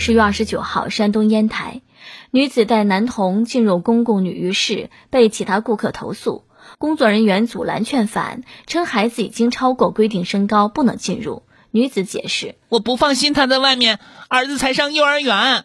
十月二十九号，山东烟台，女子带男童进入公共女浴室，被其他顾客投诉，工作人员阻拦劝返，称孩子已经超过规定身高，不能进入。女子解释：“我不放心他在外面，儿子才上幼儿园。”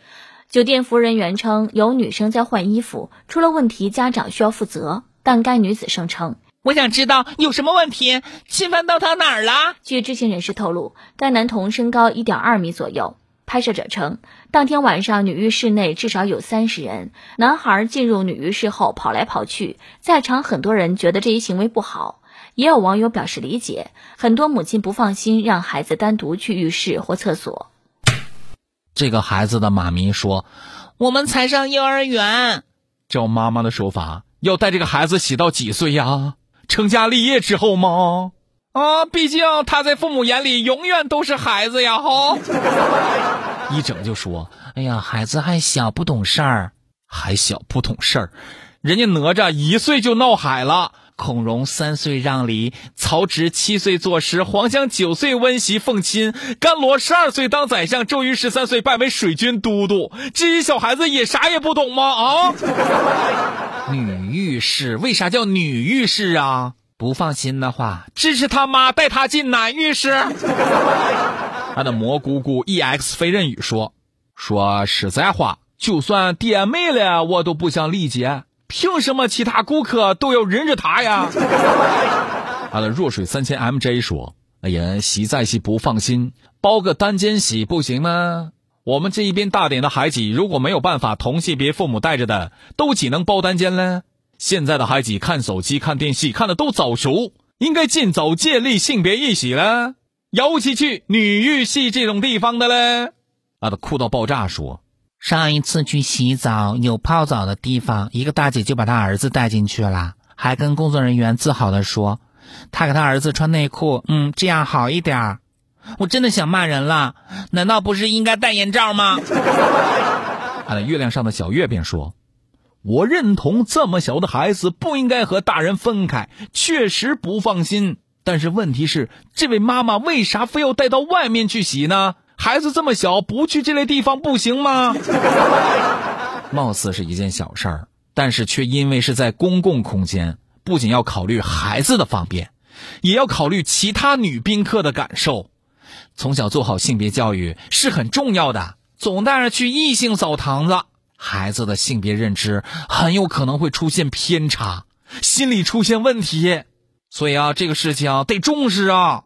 酒店服务人员称有女生在换衣服，出了问题家长需要负责，但该女子声称：“我想知道有什么问题，侵犯到他哪儿了？”据知情人士透露，该男童身高一点二米左右。拍摄者称，当天晚上女浴室内至少有三十人。男孩进入女浴室后跑来跑去，在场很多人觉得这一行为不好，也有网友表示理解。很多母亲不放心让孩子单独去浴室或厕所。这个孩子的妈咪说：“我们才上幼儿园。”照妈妈的说法，要带这个孩子洗到几岁呀？成家立业之后吗？啊，毕竟他在父母眼里永远都是孩子呀！哈，一整就说：“哎呀，孩子还小，不懂事儿，还小不懂事儿。人家哪吒一岁就闹海了，孔融三岁让梨，曹植七岁作诗，黄香九岁温习奉亲，甘罗十二岁当宰相，周瑜十三岁拜为水军都督。这些小孩子也啥也不懂吗？啊？女浴室为啥叫女浴室啊？”不放心的话，支持他妈带他进男浴室。他的蘑菇菇 EX 飞刃宇说：“说实在话，就算爹没了，我都不想理解，凭什么其他顾客都要忍着他呀？” 他的弱水三千 MJ 说：“哎呀，洗再洗不放心，包个单间洗不行吗？我们这一边大点的孩子，如果没有办法同性别父母带着的，都只能包单间了。”现在的孩子看手机、看电视看的都早熟，应该尽早建立性别意识了。尤其去女浴室这种地方的嘞，啊，他哭到爆炸，说上一次去洗澡有泡澡的地方，一个大姐就把她儿子带进去了，还跟工作人员自豪的说，她给她儿子穿内裤，嗯，这样好一点儿。我真的想骂人了，难道不是应该戴眼罩吗？啊，月亮上的小月便说。我认同这么小的孩子不应该和大人分开，确实不放心。但是问题是，这位妈妈为啥非要带到外面去洗呢？孩子这么小，不去这类地方不行吗？貌似是一件小事儿，但是却因为是在公共空间，不仅要考虑孩子的方便，也要考虑其他女宾客的感受。从小做好性别教育是很重要的，总带着去异性澡堂子。孩子的性别认知很有可能会出现偏差，心理出现问题，所以啊，这个事情啊得重视啊。